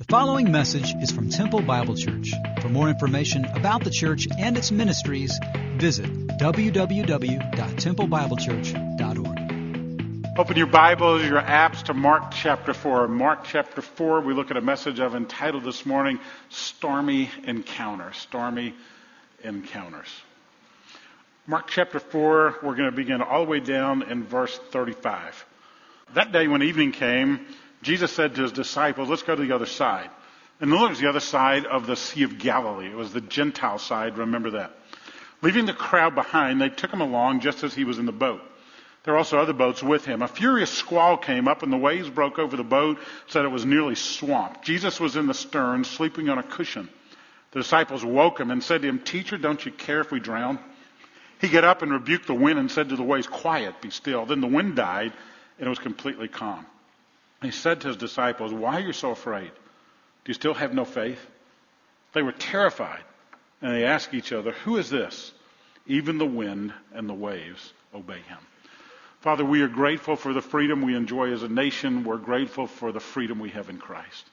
The following message is from Temple Bible Church. For more information about the church and its ministries, visit www.templebiblechurch.org. Open your Bibles, your apps to Mark chapter 4. Mark chapter 4, we look at a message I've entitled this morning, Stormy Encounters. Stormy Encounters. Mark chapter 4, we're going to begin all the way down in verse 35. That day when evening came, Jesus said to his disciples, let's go to the other side. And look, it was the other side of the Sea of Galilee. It was the Gentile side, remember that. Leaving the crowd behind, they took him along just as he was in the boat. There were also other boats with him. A furious squall came up and the waves broke over the boat so that it was nearly swamped. Jesus was in the stern, sleeping on a cushion. The disciples woke him and said to him, Teacher, don't you care if we drown? He got up and rebuked the wind and said to the waves, Quiet, be still. Then the wind died and it was completely calm. He said to his disciples, Why are you so afraid? Do you still have no faith? They were terrified, and they asked each other, Who is this? Even the wind and the waves obey him. Father, we are grateful for the freedom we enjoy as a nation. We're grateful for the freedom we have in Christ.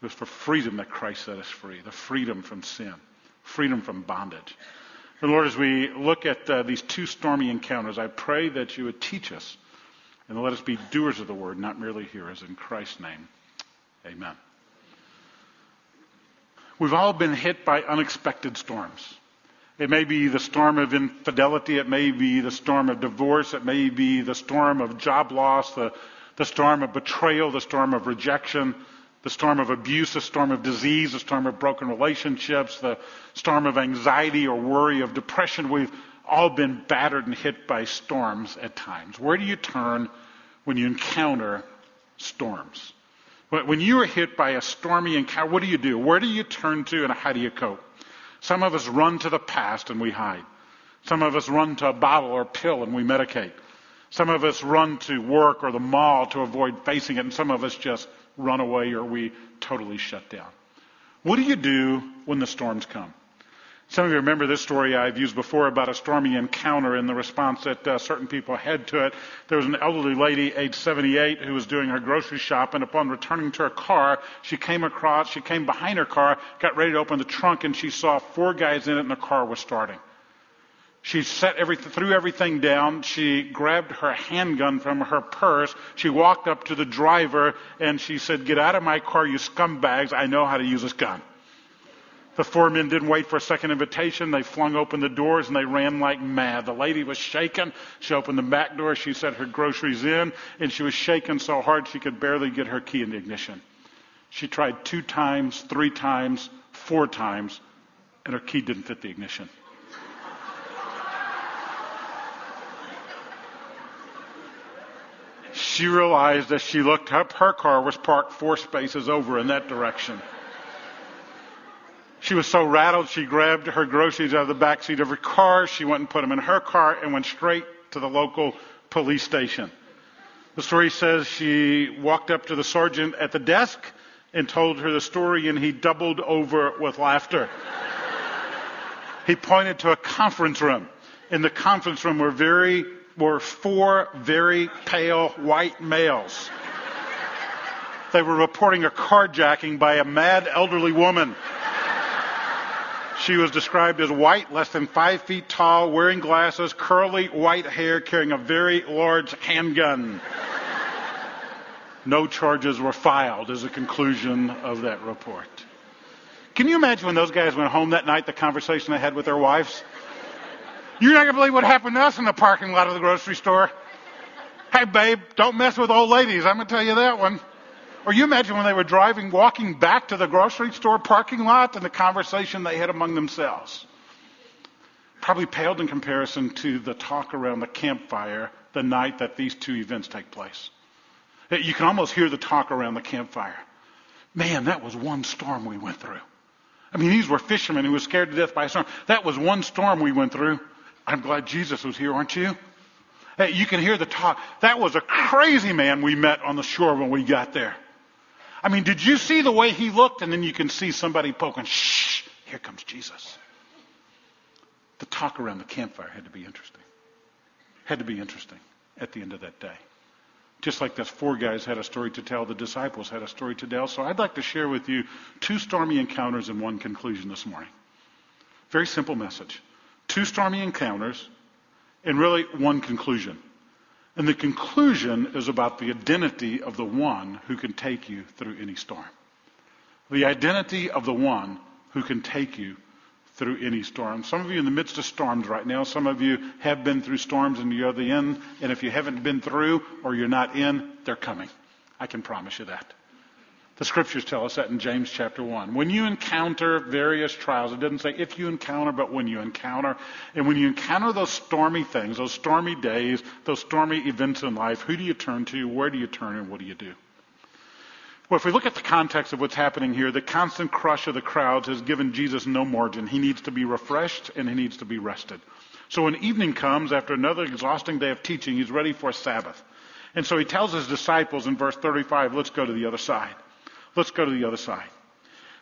It was for freedom that Christ set us free, the freedom from sin, freedom from bondage. And Lord, as we look at uh, these two stormy encounters, I pray that you would teach us and let us be doers of the word, not merely hearers. In Christ's name, amen. We've all been hit by unexpected storms. It may be the storm of infidelity. It may be the storm of divorce. It may be the storm of job loss, the, the storm of betrayal, the storm of rejection, the storm of abuse, the storm of disease, the storm of broken relationships, the storm of anxiety or worry, of depression. We've all been battered and hit by storms at times. Where do you turn when you encounter storms? When you are hit by a stormy encounter, what do you do? Where do you turn to and how do you cope? Some of us run to the past and we hide. Some of us run to a bottle or pill and we medicate. Some of us run to work or the mall to avoid facing it, and some of us just run away or we totally shut down. What do you do when the storms come? Some of you remember this story I've used before about a stormy encounter and the response that uh, certain people had to it. There was an elderly lady, age 78, who was doing her grocery shop, and upon returning to her car, she came across, she came behind her car, got ready to open the trunk, and she saw four guys in it, and the car was starting. She set everything, threw everything down. She grabbed her handgun from her purse. She walked up to the driver and she said, Get out of my car, you scumbags. I know how to use this gun. The four men didn't wait for a second invitation. They flung open the doors and they ran like mad. The lady was shaken. She opened the back door. She set her groceries in and she was shaken so hard she could barely get her key in the ignition. She tried two times, three times, four times, and her key didn't fit the ignition. She realized as she looked up, her car was parked four spaces over in that direction. She was so rattled, she grabbed her groceries out of the back seat of her car. She went and put them in her car and went straight to the local police station. The story says she walked up to the sergeant at the desk and told her the story, and he doubled over with laughter. he pointed to a conference room. In the conference room were very were four very pale white males. They were reporting a carjacking by a mad elderly woman. She was described as white, less than five feet tall, wearing glasses, curly white hair, carrying a very large handgun. No charges were filed, is the conclusion of that report. Can you imagine when those guys went home that night, the conversation they had with their wives? You're not going to believe what happened to us in the parking lot of the grocery store. Hey, babe, don't mess with old ladies. I'm going to tell you that one. Or you imagine when they were driving, walking back to the grocery store parking lot and the conversation they had among themselves. Probably paled in comparison to the talk around the campfire the night that these two events take place. You can almost hear the talk around the campfire. Man, that was one storm we went through. I mean, these were fishermen who were scared to death by a storm. That was one storm we went through. I'm glad Jesus was here, aren't you? Hey, you can hear the talk. That was a crazy man we met on the shore when we got there. I mean, did you see the way he looked? And then you can see somebody poking, shh, here comes Jesus. The talk around the campfire had to be interesting. Had to be interesting at the end of that day. Just like those four guys had a story to tell, the disciples had a story to tell. So I'd like to share with you two stormy encounters and one conclusion this morning. Very simple message. Two stormy encounters and really one conclusion. And the conclusion is about the identity of the one who can take you through any storm. The identity of the one who can take you through any storm. Some of you in the midst of storms right now. Some of you have been through storms and you're the end. And if you haven't been through or you're not in, they're coming. I can promise you that. The scriptures tell us that in James chapter 1. When you encounter various trials, it doesn't say if you encounter, but when you encounter. And when you encounter those stormy things, those stormy days, those stormy events in life, who do you turn to? Where do you turn and what do you do? Well, if we look at the context of what's happening here, the constant crush of the crowds has given Jesus no margin. He needs to be refreshed and he needs to be rested. So when evening comes, after another exhausting day of teaching, he's ready for Sabbath. And so he tells his disciples in verse 35, let's go to the other side. Let's go to the other side.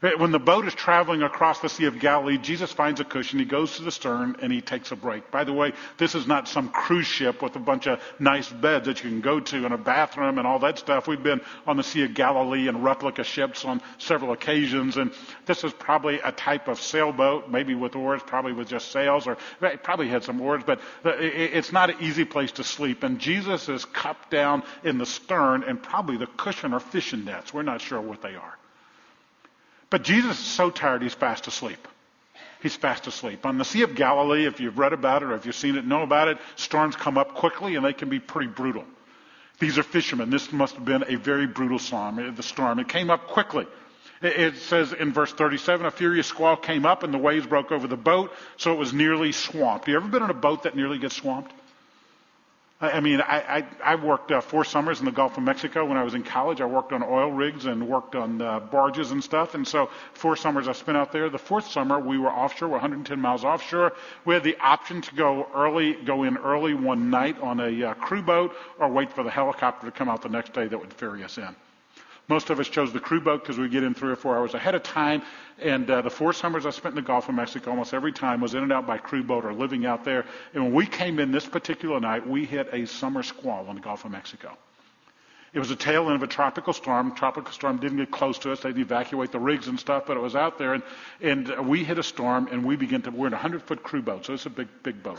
When the boat is traveling across the Sea of Galilee, Jesus finds a cushion. He goes to the stern and he takes a break. By the way, this is not some cruise ship with a bunch of nice beds that you can go to and a bathroom and all that stuff. We've been on the Sea of Galilee in replica ships on several occasions, and this is probably a type of sailboat, maybe with oars, probably with just sails, or probably had some oars, but it's not an easy place to sleep. And Jesus is cupped down in the stern, and probably the cushion are fishing nets. We're not sure what they are. But Jesus is so tired, he's fast asleep. He's fast asleep. On the Sea of Galilee, if you've read about it or if you've seen it, know about it, storms come up quickly and they can be pretty brutal. These are fishermen. This must have been a very brutal storm. Eh, the storm. It came up quickly. It says in verse 37, a furious squall came up and the waves broke over the boat, so it was nearly swamped. You ever been in a boat that nearly gets swamped? I mean, I, I, I worked uh, four summers in the Gulf of Mexico when I was in college. I worked on oil rigs and worked on uh, barges and stuff. And so four summers I spent out there. The fourth summer we were offshore. We're 110 miles offshore. We had the option to go early, go in early one night on a uh, crew boat, or wait for the helicopter to come out the next day that would ferry us in. Most of us chose the crew boat because we get in three or four hours ahead of time. And uh, the four summers I spent in the Gulf of Mexico, almost every time was in and out by crew boat or living out there. And when we came in this particular night, we hit a summer squall in the Gulf of Mexico. It was a tail end of a tropical storm. Tropical storm didn't get close to us. They'd evacuate the rigs and stuff, but it was out there. And, and we hit a storm, and we began to, we're in a 100 foot crew boat, so it's a big, big boat.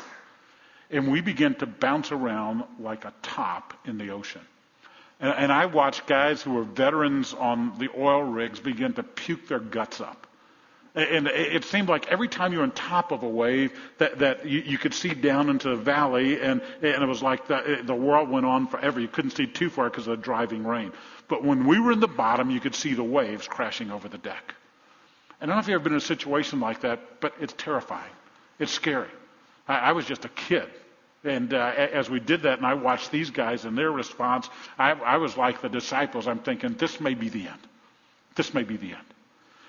And we began to bounce around like a top in the ocean. And, and I watched guys who were veterans on the oil rigs begin to puke their guts up. And it seemed like every time you were on top of a wave, that, that you, you could see down into the valley, and, and it was like the, the world went on forever. You couldn't see too far because of the driving rain. But when we were in the bottom, you could see the waves crashing over the deck. I don't know if you've ever been in a situation like that, but it's terrifying. It's scary. I, I was just a kid and uh, as we did that, and I watched these guys and their response, I, I was like the disciples. I'm thinking, this may be the end. This may be the end.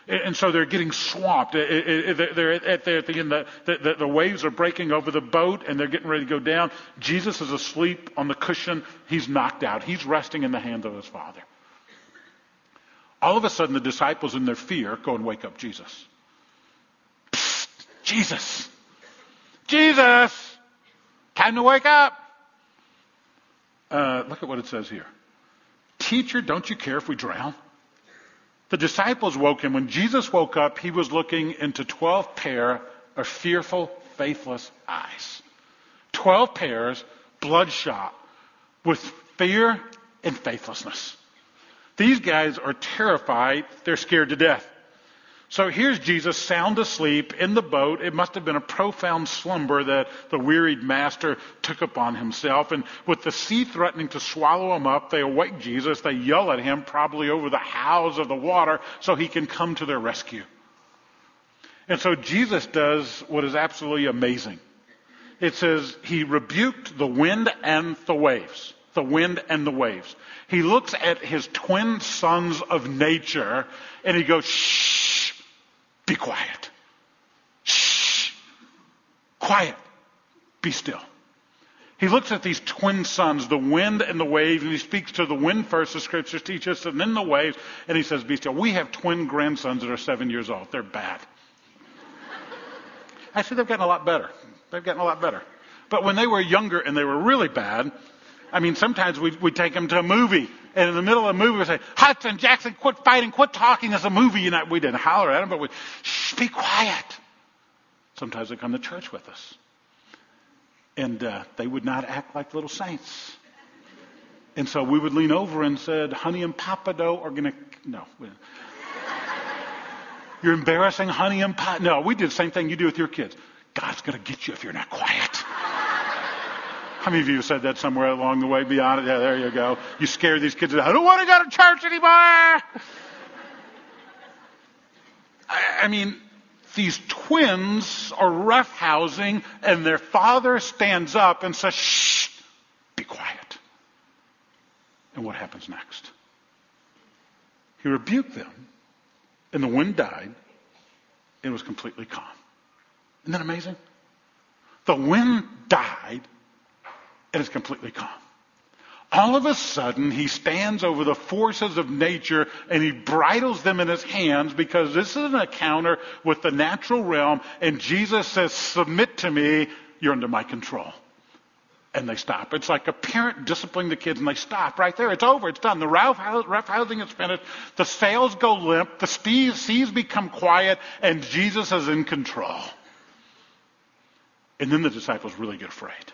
And so they're getting swamped. They're at the, end. The, the, waves are breaking over the boat and they're getting ready to go down. Jesus is asleep on the cushion. He's knocked out. He's resting in the hand of his Father. All of a sudden, the disciples, in their fear, go and wake up Jesus. Psst, Jesus! Jesus! Time to wake up. Uh, look at what it says here. Teacher, don't you care if we drown? The disciples woke him. When Jesus woke up, he was looking into 12 pair of fearful, faithless eyes. 12 pairs, bloodshot, with fear and faithlessness. These guys are terrified. They're scared to death. So here's Jesus sound asleep in the boat. It must have been a profound slumber that the wearied master took upon himself. And with the sea threatening to swallow him up, they awake Jesus. They yell at him, probably over the howls of the water, so he can come to their rescue. And so Jesus does what is absolutely amazing. It says he rebuked the wind and the waves. The wind and the waves. He looks at his twin sons of nature and he goes, shh be quiet. Shh. Quiet. Be still. He looks at these twin sons, the wind and the waves, and he speaks to the wind first, the scriptures teach us, and then the waves, and he says, Be still. We have twin grandsons that are seven years old. They're bad. Actually, they've gotten a lot better. They've gotten a lot better. But when they were younger and they were really bad, I mean, sometimes we we take them to a movie, and in the middle of the movie we say, Hudson Jackson, quit fighting, quit talking. It's a movie. Know, we didn't holler at them, but we, shh, be quiet. Sometimes they come to church with us, and uh, they would not act like little saints. And so we would lean over and said, "Honey and Papa Doe are going to no." You're embarrassing honey and pie. No, we did the same thing you do with your kids. God's going to get you if you're not quiet. How many of you have said that somewhere along the way beyond it? Yeah, there you go. You scare these kids. I don't want to go to church anymore. I, I mean, these twins are roughhousing, and their father stands up and says, Shh, be quiet. And what happens next? He rebuked them and the wind died. It was completely calm. Isn't that amazing? The wind died and it's completely calm. All of a sudden, he stands over the forces of nature and he bridles them in his hands because this is an encounter with the natural realm and Jesus says, submit to me, you're under my control and they stop. It's like a parent disciplining the kids and they stop right there. It's over. It's done. The rough, housing is finished. The sails go limp. The seas become quiet and Jesus is in control. And then the disciples really get afraid.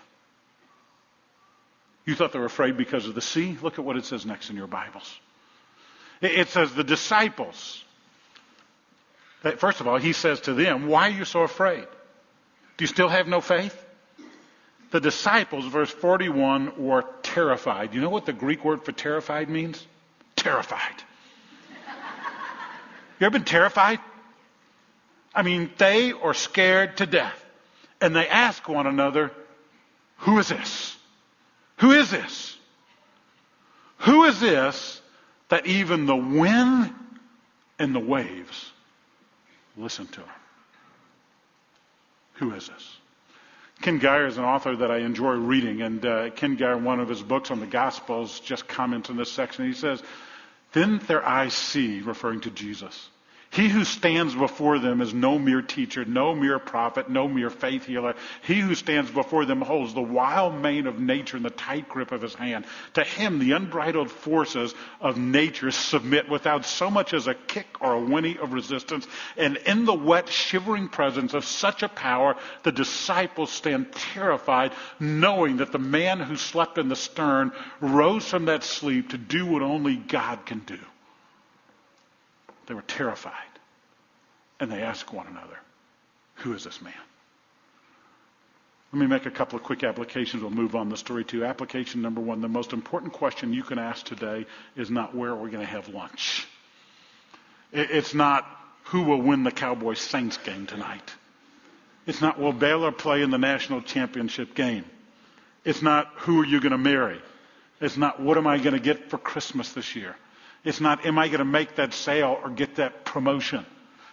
You thought they were afraid because of the sea? Look at what it says next in your Bibles. It says the disciples. First of all, he says to them, Why are you so afraid? Do you still have no faith? The disciples, verse 41, were terrified. You know what the Greek word for terrified means? Terrified. You ever been terrified? I mean, they are scared to death. And they ask one another, Who is this? Who is this? Who is this that even the wind and the waves listen to him? Who is this? Ken Gire is an author that I enjoy reading, and uh, Ken Gire, one of his books on the Gospels, just comments in this section. He says, Then their eyes see, referring to Jesus. He who stands before them is no mere teacher, no mere prophet, no mere faith healer. He who stands before them holds the wild mane of nature in the tight grip of his hand. To him, the unbridled forces of nature submit without so much as a kick or a whinny of resistance. And in the wet, shivering presence of such a power, the disciples stand terrified, knowing that the man who slept in the stern rose from that sleep to do what only God can do. They were terrified. And they asked one another, Who is this man? Let me make a couple of quick applications. We'll move on the story to application number one. The most important question you can ask today is not where we're going to have lunch. It's not who will win the Cowboys Saints game tonight. It's not will Baylor play in the national championship game. It's not who are you going to marry. It's not what am I going to get for Christmas this year. It's not, am I going to make that sale or get that promotion?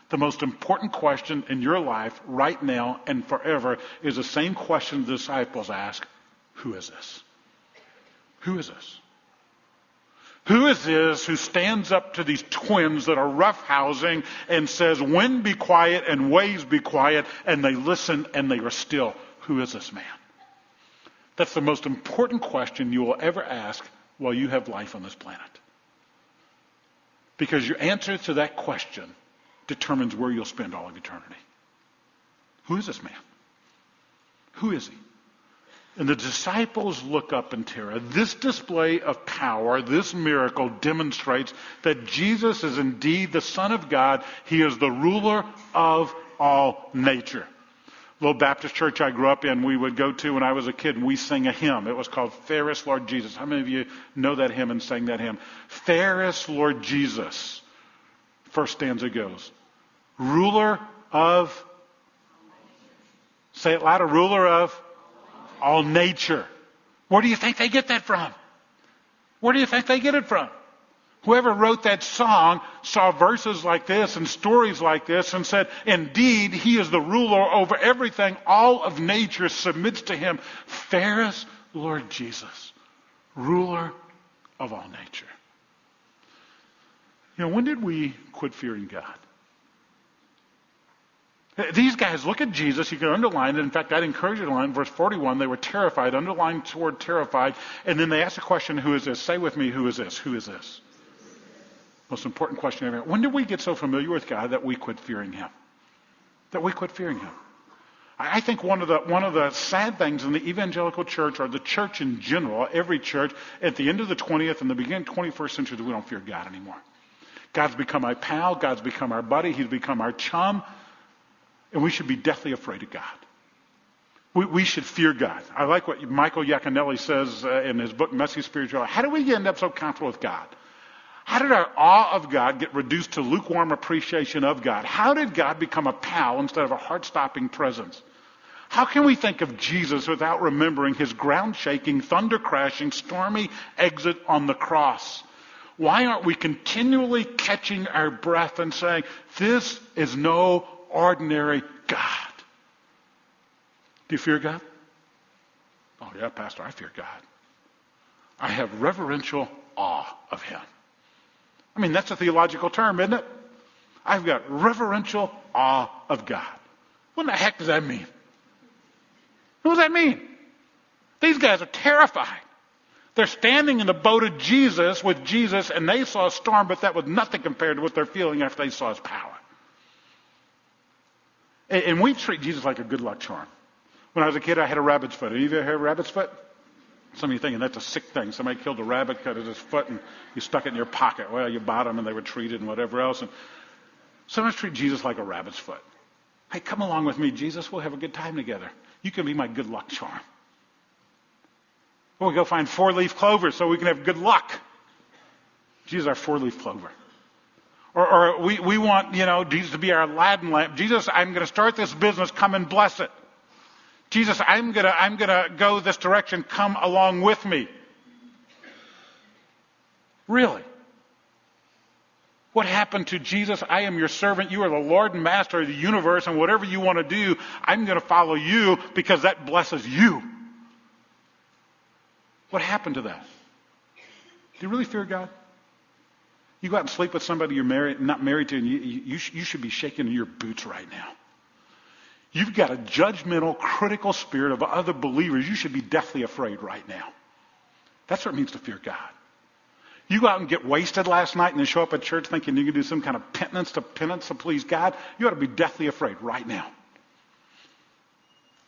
The most important question in your life right now and forever is the same question the disciples ask Who is this? Who is this? Who is this who stands up to these twins that are roughhousing and says, Wind be quiet and waves be quiet, and they listen and they are still? Who is this man? That's the most important question you will ever ask while you have life on this planet. Because your answer to that question determines where you'll spend all of eternity. Who is this man? Who is he? And the disciples look up in terror. This display of power, this miracle demonstrates that Jesus is indeed the Son of God. He is the ruler of all nature little Baptist church I grew up in, we would go to when I was a kid, and we sing a hymn. It was called Fairest Lord Jesus. How many of you know that hymn and sang that hymn? Fairest Lord Jesus. First stanza goes, ruler of, say it louder, ruler of all nature. Where do you think they get that from? Where do you think they get it from? Whoever wrote that song saw verses like this and stories like this and said, Indeed, he is the ruler over everything. All of nature submits to him. Fairest Lord Jesus, ruler of all nature. You know, when did we quit fearing God? These guys look at Jesus. You can underline it. In fact, I'd encourage you to line verse 41. They were terrified, underline toward terrified. And then they ask the question, Who is this? Say with me, Who is this? Who is this? Most important question ever. When did we get so familiar with God that we quit fearing Him? That we quit fearing Him. I think one of the one of the sad things in the evangelical church or the church in general, every church, at the end of the 20th and the beginning 21st century, we don't fear God anymore. God's become our pal. God's become our buddy. He's become our chum. And we should be deathly afraid of God. We, we should fear God. I like what Michael Yaconelli says uh, in his book, Messy Spirituality. How do we end up so comfortable with God? How did our awe of God get reduced to lukewarm appreciation of God? How did God become a pal instead of a heart stopping presence? How can we think of Jesus without remembering his ground shaking, thunder crashing, stormy exit on the cross? Why aren't we continually catching our breath and saying, This is no ordinary God? Do you fear God? Oh, yeah, Pastor, I fear God. I have reverential awe of him. I mean, that's a theological term, isn't it? I've got reverential awe of God. What in the heck does that mean? What does that mean? These guys are terrified. They're standing in the boat of Jesus with Jesus, and they saw a storm, but that was nothing compared to what they're feeling after they saw his power. And we treat Jesus like a good luck charm. When I was a kid, I had a rabbit's foot. Have you ever had a rabbit's foot? Some of you thinking that's a sick thing. Somebody killed a rabbit, cut his foot, and you stuck it in your pocket. Well, you bought them, and they were treated, and whatever else. And sometimes treat Jesus like a rabbit's foot. Hey, come along with me, Jesus. We'll have a good time together. You can be my good luck charm. We'll go find four leaf clover so we can have good luck. Jesus, our four leaf clover. Or, or, we, we want, you know, Jesus to be our Aladdin lamp. Jesus, I'm going to start this business. Come and bless it. Jesus, I'm to, I'm to go this direction. Come along with me. Really? What happened to Jesus? I am your servant. You are the Lord and Master of the universe, and whatever you want to do, I'm going to follow you because that blesses you. What happened to that? Do you really fear God? You go out and sleep with somebody you're married, not married to, and you, you, you should be shaking in your boots right now. You've got a judgmental, critical spirit of other believers. You should be deathly afraid right now. That's what it means to fear God. You go out and get wasted last night and then show up at church thinking you can do some kind of penance to penance to please God. You ought to be deathly afraid right now.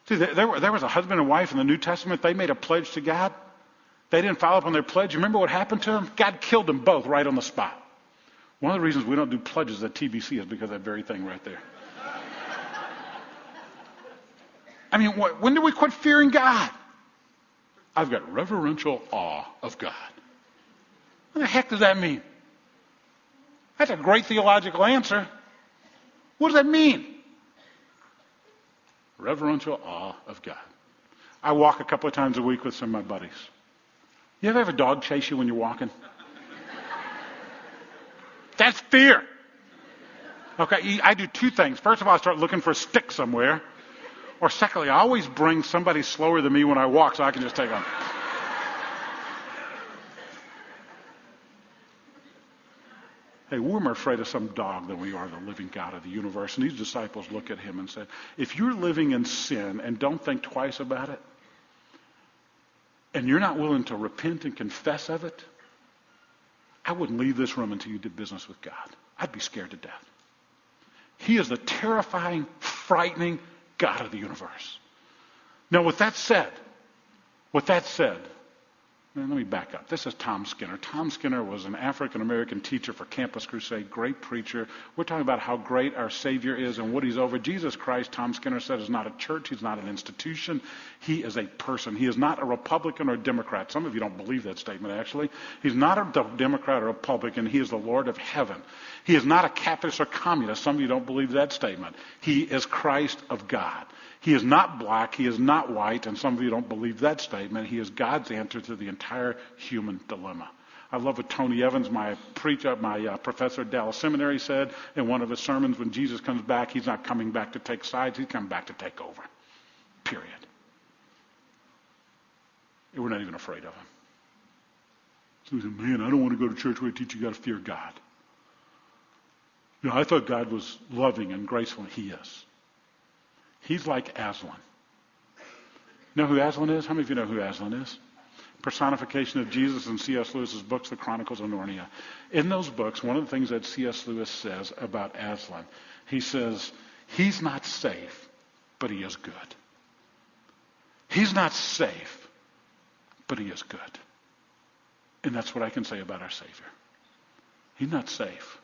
See, there, there was a husband and wife in the New Testament. They made a pledge to God. They didn't follow up on their pledge. You remember what happened to them? God killed them both right on the spot. One of the reasons we don't do pledges at TBC is because of that very thing right there. I mean, when do we quit fearing God? I've got reverential awe of God. What the heck does that mean? That's a great theological answer. What does that mean? Reverential awe of God. I walk a couple of times a week with some of my buddies. You ever have a dog chase you when you're walking? That's fear. Okay, I do two things. First of all, I start looking for a stick somewhere. Or secondly, I always bring somebody slower than me when I walk so I can just take them. Hey, we're more afraid of some dog than we are the living God of the universe. And these disciples look at him and said, If you're living in sin and don't think twice about it, and you're not willing to repent and confess of it, I wouldn't leave this room until you did business with God. I'd be scared to death. He is the terrifying, frightening God of the universe. Now, with that said, with that said, let me back up. This is Tom Skinner. Tom Skinner was an African American teacher for Campus Crusade, great preacher. We're talking about how great our Savior is and what He's over. Jesus Christ, Tom Skinner said, is not a church. He's not an institution. He is a person. He is not a Republican or Democrat. Some of you don't believe that statement, actually. He's not a Democrat or Republican. He is the Lord of heaven. He is not a capitalist or communist. Some of you don't believe that statement. He is Christ of God. He is not black, he is not white, and some of you don't believe that statement. He is God's answer to the entire human dilemma. I love what Tony Evans, my preacher, my uh, professor at Dallas Seminary, said in one of his sermons. When Jesus comes back, he's not coming back to take sides; he's coming back to take over. Period. And we're not even afraid of him. So he said, "Man, I don't want to go to church where they teach you got to fear God." You know, I thought God was loving and graceful, He is. He's like Aslan. Know who Aslan is? How many of you know who Aslan is? Personification of Jesus in C.S. Lewis's books, The Chronicles of Narnia. In those books, one of the things that C.S. Lewis says about Aslan, he says, he's not safe, but he is good. He's not safe, but he is good. And that's what I can say about our Savior. He's not safe,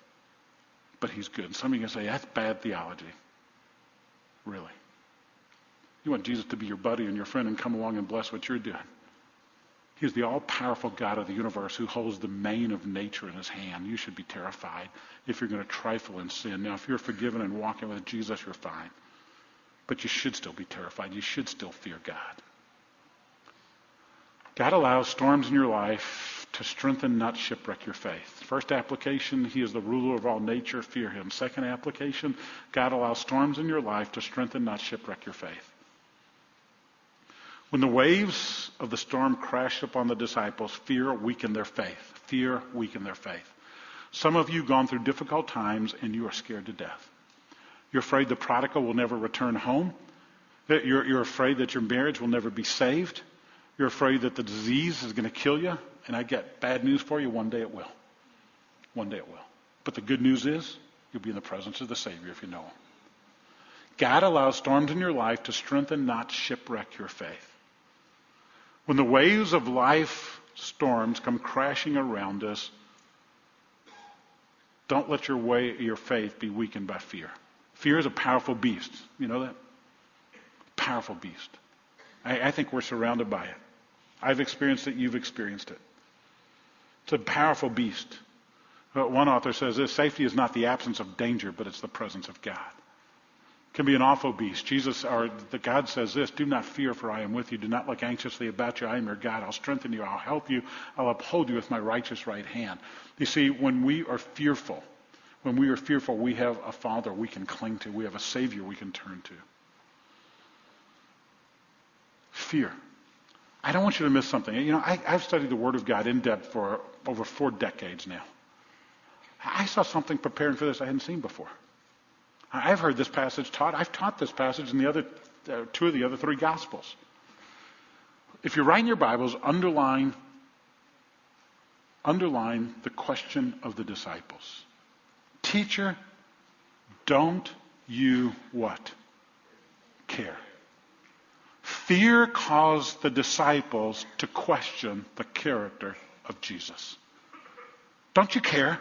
but he's good. Some of you can say, that's bad theology. Really. You want Jesus to be your buddy and your friend and come along and bless what you're doing. He's the all powerful God of the universe who holds the mane of nature in his hand. You should be terrified if you're going to trifle in sin. Now, if you're forgiven and walking with Jesus, you're fine. But you should still be terrified. You should still fear God. God allows storms in your life to strengthen, not shipwreck your faith. First application, He is the ruler of all nature. Fear Him. Second application, God allows storms in your life to strengthen, not shipwreck your faith. When the waves of the storm crashed upon the disciples, fear weakened their faith. Fear weakened their faith. Some of you gone through difficult times and you are scared to death. You're afraid the prodigal will never return home. You're, you're afraid that your marriage will never be saved. You're afraid that the disease is going to kill you. And I get bad news for you. One day it will. One day it will. But the good news is you'll be in the presence of the Savior if you know Him. God allows storms in your life to strengthen, not shipwreck your faith. When the waves of life storms come crashing around us, don't let your way, your faith be weakened by fear. Fear is a powerful beast. You know that? Powerful beast. I, I think we're surrounded by it. I've experienced it. You've experienced it. It's a powerful beast. Uh, one author says this safety is not the absence of danger, but it's the presence of God can be an awful beast. Jesus or the God says this, do not fear for I am with you. Do not look anxiously about you. I am your God. I'll strengthen you. I'll help you. I'll uphold you with my righteous right hand. You see, when we are fearful, when we are fearful, we have a father we can cling to. We have a savior we can turn to. Fear. I don't want you to miss something. You know, I, I've studied the Word of God in depth for over four decades now. I saw something preparing for this I hadn't seen before. I've heard this passage taught. I've taught this passage in the other uh, two of the other three Gospels. If you're writing your Bibles, underline underline the question of the disciples. Teacher, don't you what? Care. Fear caused the disciples to question the character of Jesus. Don't you care?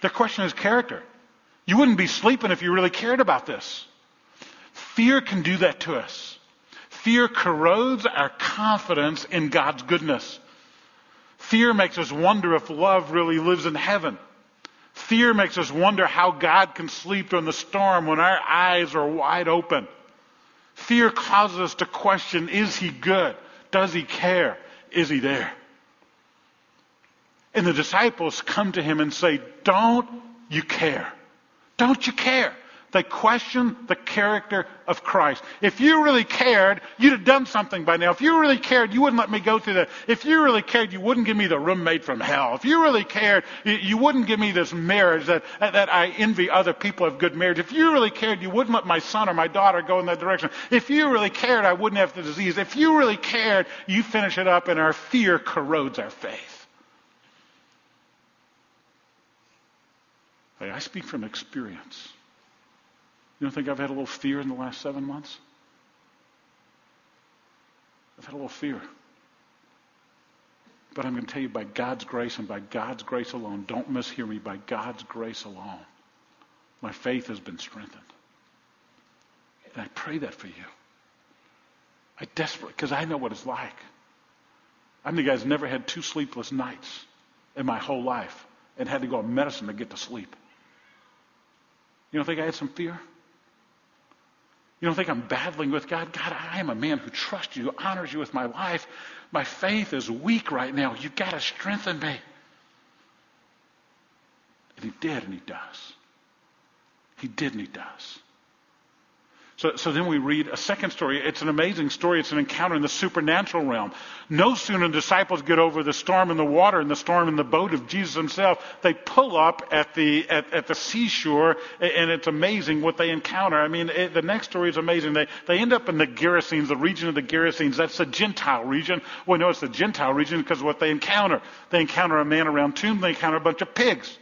Their question is character. You wouldn't be sleeping if you really cared about this. Fear can do that to us. Fear corrodes our confidence in God's goodness. Fear makes us wonder if love really lives in heaven. Fear makes us wonder how God can sleep during the storm when our eyes are wide open. Fear causes us to question, is he good? Does he care? Is he there? And the disciples come to him and say, don't you care? Don't you care? They question the character of Christ. If you really cared, you'd have done something by now. If you really cared, you wouldn't let me go through that. If you really cared, you wouldn't give me the roommate from hell. If you really cared, you wouldn't give me this marriage that, that I envy other people of good marriage. If you really cared, you wouldn't let my son or my daughter go in that direction. If you really cared, I wouldn't have the disease. If you really cared, you finish it up and our fear corrodes our faith. I speak from experience. You don't think I've had a little fear in the last seven months? I've had a little fear. But I'm going to tell you by God's grace and by God's grace alone, don't mishear me, by God's grace alone, my faith has been strengthened. And I pray that for you. I desperately, because I know what it's like. I'm the guy who's never had two sleepless nights in my whole life and had to go on medicine to get to sleep. You don't think I had some fear? You don't think I'm battling with God? God, I am a man who trusts you, who honors you with my life. My faith is weak right now. You've got to strengthen me. And he did, and he does. He did, and he does. So, so then we read a second story. It's an amazing story. It's an encounter in the supernatural realm. No sooner the disciples get over the storm in the water and the storm in the boat of Jesus himself, they pull up at the, at, at the seashore, and it's amazing what they encounter. I mean, it, the next story is amazing. They, they end up in the Gerasenes, the region of the Gerasenes. That's the Gentile region. Well, no, it's the Gentile region because of what they encounter. They encounter a man around tomb. They encounter a bunch of pigs.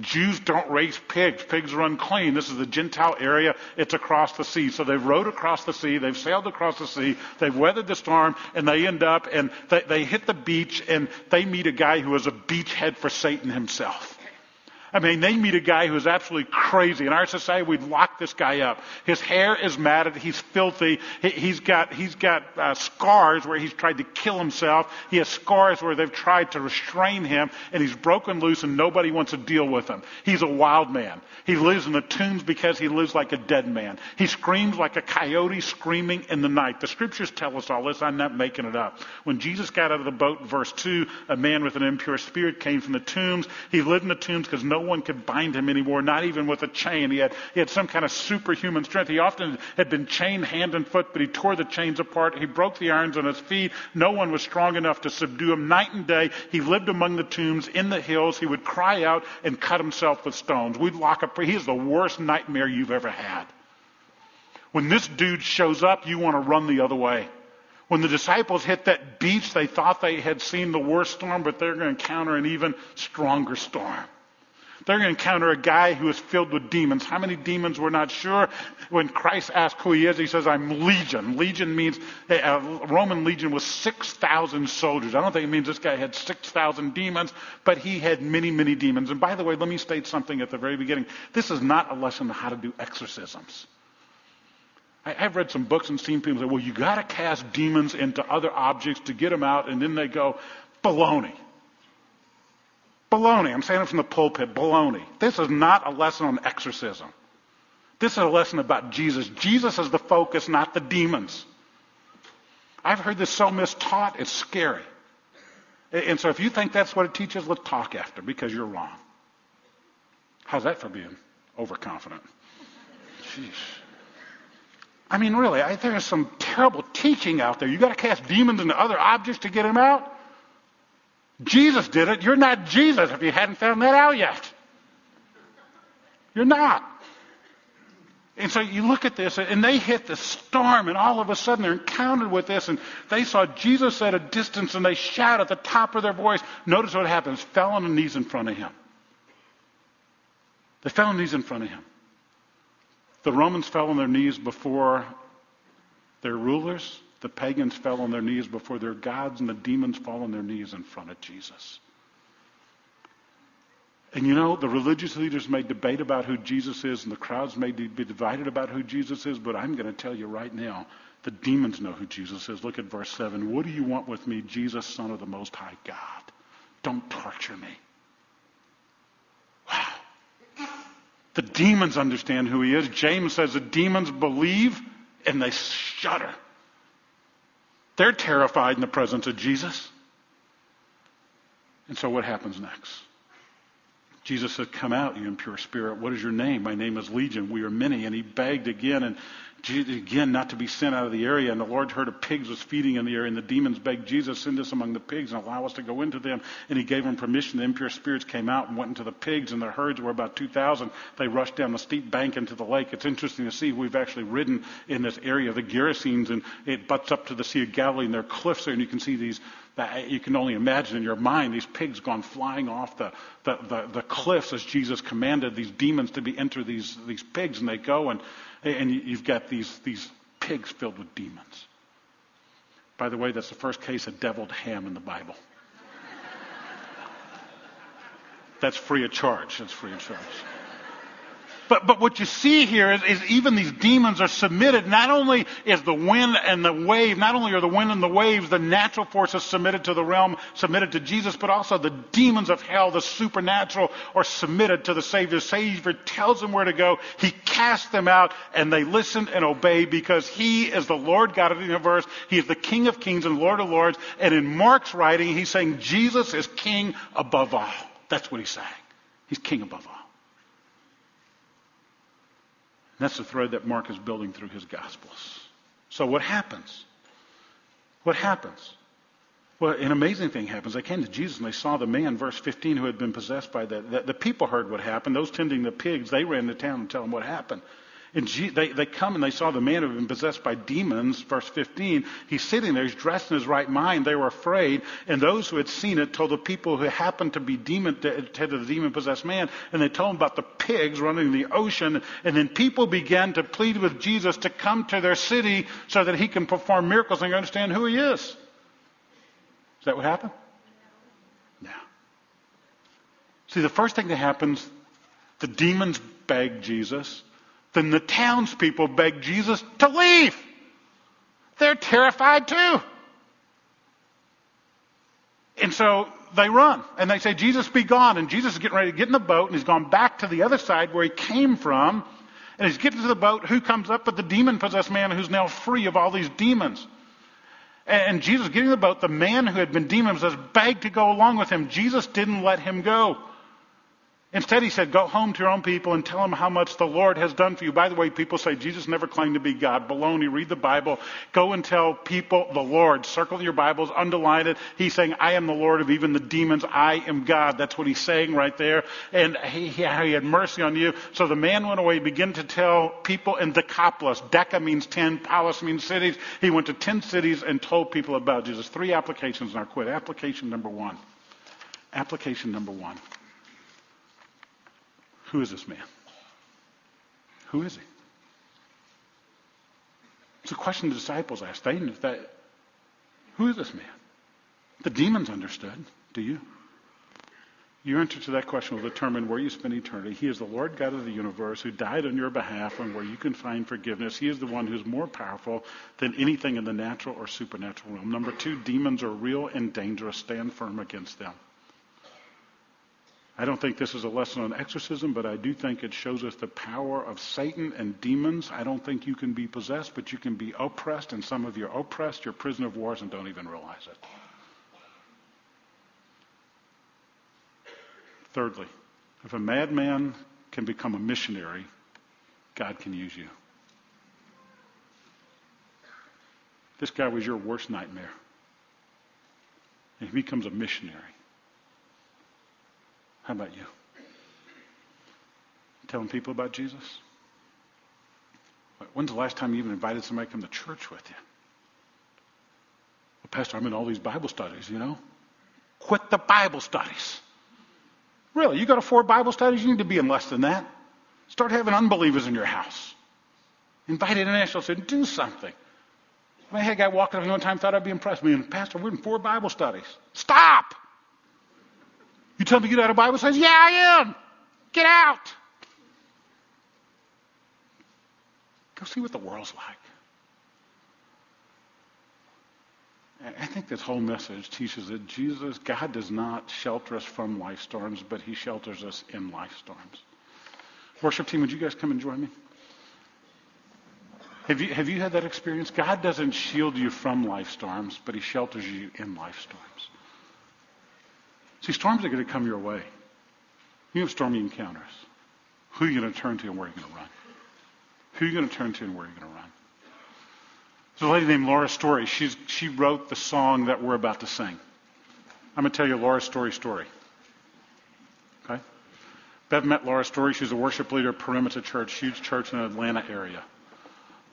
Jews don't raise pigs. Pigs are unclean. This is the Gentile area. It's across the sea. So they've rowed across the sea. They've sailed across the sea. They've weathered the storm and they end up and they, they hit the beach and they meet a guy who is a beachhead for Satan himself. I mean, they meet a guy who's absolutely crazy. In our society, we'd lock this guy up. His hair is matted. He's filthy. He, has got, he's got uh, scars where he's tried to kill himself. He has scars where they've tried to restrain him, and he's broken loose, and nobody wants to deal with him. He's a wild man. He lives in the tombs because he lives like a dead man. He screams like a coyote screaming in the night. The scriptures tell us all this. I'm not making it up. When Jesus got out of the boat, verse 2, a man with an impure spirit came from the tombs. He lived in the tombs because no one could bind him anymore, not even with a chain. He had, he had some kind of superhuman strength. He often had been chained hand and foot, but he tore the chains apart. He broke the irons on his feet. No one was strong enough to subdue him. Night and day, he lived among the tombs in the hills. He would cry out and cut himself with stones. We'd lock up. He is the worst nightmare you've ever had. When this dude shows up, you want to run the other way. When the disciples hit that beach, they thought they had seen the worst storm, but they're going to encounter an even stronger storm. They're going to encounter a guy who is filled with demons. How many demons, we're not sure. When Christ asks who he is, he says, I'm legion. Legion means, a Roman legion was 6,000 soldiers. I don't think it means this guy had 6,000 demons, but he had many, many demons. And by the way, let me state something at the very beginning. This is not a lesson on how to do exorcisms. I've read some books and seen people say, well, you got to cast demons into other objects to get them out, and then they go, baloney. Baloney. I'm saying it from the pulpit. Baloney. This is not a lesson on exorcism. This is a lesson about Jesus. Jesus is the focus, not the demons. I've heard this so mistaught, it's scary. And so if you think that's what it teaches, let's talk after because you're wrong. How's that for being overconfident? Jeez. I mean, really, I, there's some terrible teaching out there. You've got to cast demons into other objects to get them out. Jesus did it. You're not Jesus if you hadn't found that out yet. You're not. And so you look at this, and they hit the storm, and all of a sudden they're encountered with this, and they saw Jesus at a distance, and they shout at the top of their voice. Notice what happens: fell on their knees in front of him. They fell on knees in front of him. The Romans fell on their knees before their rulers. The pagans fell on their knees before their gods, and the demons fall on their knees in front of Jesus. And you know, the religious leaders may debate about who Jesus is, and the crowds may be divided about who Jesus is, but I'm going to tell you right now, the demons know who Jesus is. Look at verse 7. What do you want with me, Jesus, Son of the Most High God? Don't torture me. Wow. The demons understand who he is. James says the demons believe and they shudder. They're terrified in the presence of Jesus. And so what happens next? Jesus said, Come out, you impure spirit. What is your name? My name is Legion. We are many. And he begged again and again not to be sent out of the area. And the Lord herd of pigs was feeding in the area. And the demons begged Jesus, Send us among the pigs and allow us to go into them. And he gave them permission. The impure spirits came out and went into the pigs. And their herds were about 2,000. They rushed down the steep bank into the lake. It's interesting to see. We've actually ridden in this area the Gerasenes. And it butts up to the Sea of Galilee. And there are cliffs there. And you can see these uh, you can only imagine in your mind these pigs gone flying off the, the, the, the, cliffs as Jesus commanded these demons to be enter these, these pigs, and they go, and, and you've got these, these pigs filled with demons. By the way, that's the first case of deviled ham in the Bible. That's free of charge. That's free of charge. But, but what you see here is, is even these demons are submitted. Not only is the wind and the wave, not only are the wind and the waves, the natural forces submitted to the realm, submitted to Jesus, but also the demons of hell, the supernatural, are submitted to the Savior. Savior tells them where to go. He casts them out and they listen and obey because He is the Lord God of the universe. He is the King of kings and Lord of lords. And in Mark's writing, he's saying Jesus is King above all. That's what he's saying. He's King above all. That's the thread that Mark is building through his Gospels. So what happens? What happens? Well, an amazing thing happens. They came to Jesus and they saw the man, verse 15, who had been possessed by that. The, the people heard what happened. Those tending the pigs, they ran to town and tell them what happened. And they, they come and they saw the man who had been possessed by demons, verse 15. He's sitting there, he's dressed in his right mind. They were afraid. And those who had seen it told the people who happened to be demon, to the demon possessed man, and they told him about the pigs running in the ocean. And then people began to plead with Jesus to come to their city so that he can perform miracles and understand who he is. Is that what happened? No. See, the first thing that happens, the demons beg Jesus. Then the townspeople beg Jesus to leave. They're terrified too. And so they run and they say, Jesus, be gone. And Jesus is getting ready to get in the boat and he's gone back to the other side where he came from. And he's getting to the boat. Who comes up but the demon possessed man who's now free of all these demons? And Jesus getting in the boat, the man who had been demon possessed begged to go along with him. Jesus didn't let him go. Instead, he said, Go home to your own people and tell them how much the Lord has done for you. By the way, people say Jesus never claimed to be God. Baloney. Read the Bible. Go and tell people the Lord. Circle your Bibles, underline it. He's saying, I am the Lord of even the demons. I am God. That's what he's saying right there. And he, he had mercy on you. So the man went away, began to tell people in Decapolis. Deca means ten, polis means cities. He went to ten cities and told people about Jesus. Three applications and I'll quit. Application number one. Application number one. Who is this man? Who is he? It's a question the disciples asked. They knew that. Who is this man? The demons understood. Do you? Your answer to that question will determine where you spend eternity. He is the Lord God of the universe who died on your behalf and where you can find forgiveness. He is the one who's more powerful than anything in the natural or supernatural realm. Number two, demons are real and dangerous. Stand firm against them. I don't think this is a lesson on exorcism, but I do think it shows us the power of Satan and demons. I don't think you can be possessed, but you can be oppressed, and some of you are oppressed. You're prisoner of wars and don't even realize it. Thirdly, if a madman can become a missionary, God can use you. This guy was your worst nightmare. And he becomes a missionary. How about you? Telling people about Jesus? When's the last time you even invited somebody to come to church with you? Well, Pastor, I'm in all these Bible studies, you know. Quit the Bible studies. Really, you got to four Bible studies? You need to be in less than that. Start having unbelievers in your house. Invite international students, do something. I had a guy walking up one time, thought I'd be impressed. Me and Pastor, we're in four Bible studies. Stop! You tell me to get out of Bible studies? Yeah, I am. Get out. Go see what the world's like. I think this whole message teaches that Jesus, God does not shelter us from life storms, but He shelters us in life storms. Worship team, would you guys come and join me? Have you, have you had that experience? God doesn't shield you from life storms, but He shelters you in life storms. See, storms are going to come your way. You have stormy encounters. Who are you going to turn to and where are you going to run? Who are you going to turn to and where are you going to run? There's a lady named Laura Story. She's, she wrote the song that we're about to sing. I'm going to tell you Laura Story story. Okay? Bev met Laura Story. She's a worship leader at Perimeter Church, huge church in the Atlanta area.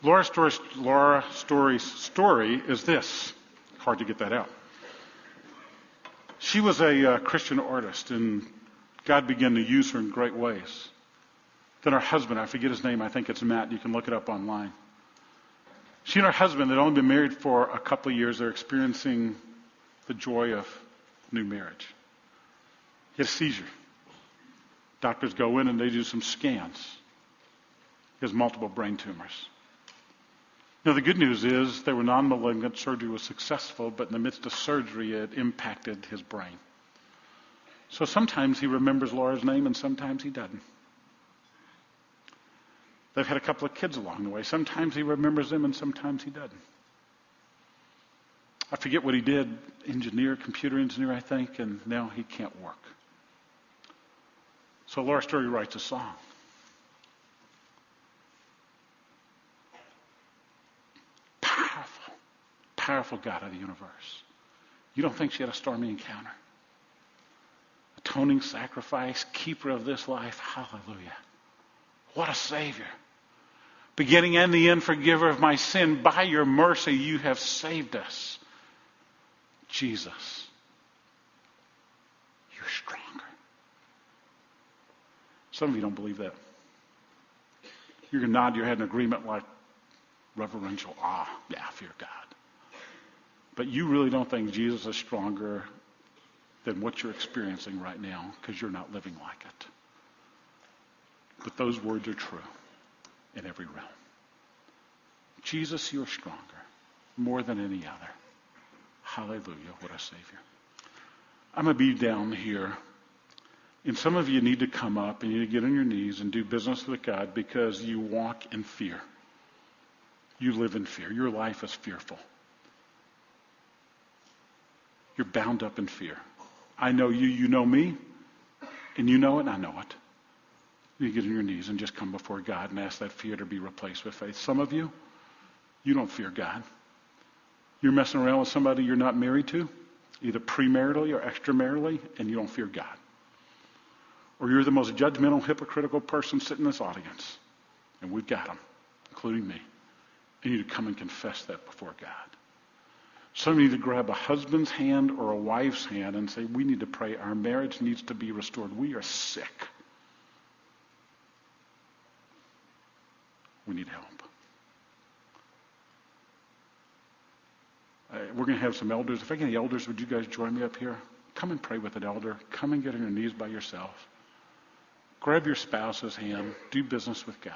Laura Story's, Laura Story's story is this. Hard to get that out. She was a uh, Christian artist, and God began to use her in great ways. Then her husband, I forget his name, I think it's Matt, you can look it up online. She and her husband had only been married for a couple of years. They're experiencing the joy of new marriage. He had a seizure. Doctors go in and they do some scans. He has multiple brain tumors. Now, the good news is they were non malignant, surgery was successful, but in the midst of surgery, it impacted his brain. So sometimes he remembers Laura's name and sometimes he doesn't. They've had a couple of kids along the way. Sometimes he remembers them and sometimes he doesn't. I forget what he did engineer, computer engineer, I think, and now he can't work. So Laura Story writes a song. Powerful God of the universe. You don't think she had a stormy encounter? Atoning sacrifice, keeper of this life. Hallelujah. What a Savior. Beginning and the end, forgiver of my sin. By your mercy, you have saved us. Jesus, you're stronger. Some of you don't believe that. Going to nod your head in agreement like reverential awe. Yeah, I fear God. But you really don't think Jesus is stronger than what you're experiencing right now because you're not living like it. But those words are true in every realm. Jesus, you're stronger more than any other. Hallelujah. What a Savior. I'm going to be down here. And some of you need to come up and you need to get on your knees and do business with God because you walk in fear. You live in fear. Your life is fearful. You're bound up in fear. I know you, you know me, and you know it, and I know it. You get on your knees and just come before God and ask that fear to be replaced with faith. Some of you, you don't fear God. You're messing around with somebody you're not married to, either premaritally or extramaritally, and you don't fear God. Or you're the most judgmental, hypocritical person sitting in this audience, and we've got them, including me. And you need to come and confess that before God. Some need to grab a husband's hand or a wife's hand and say, We need to pray. Our marriage needs to be restored. We are sick. We need help. Uh, we're going to have some elders. If I get any elders, would you guys join me up here? Come and pray with an elder. Come and get on your knees by yourself. Grab your spouse's hand. Do business with God.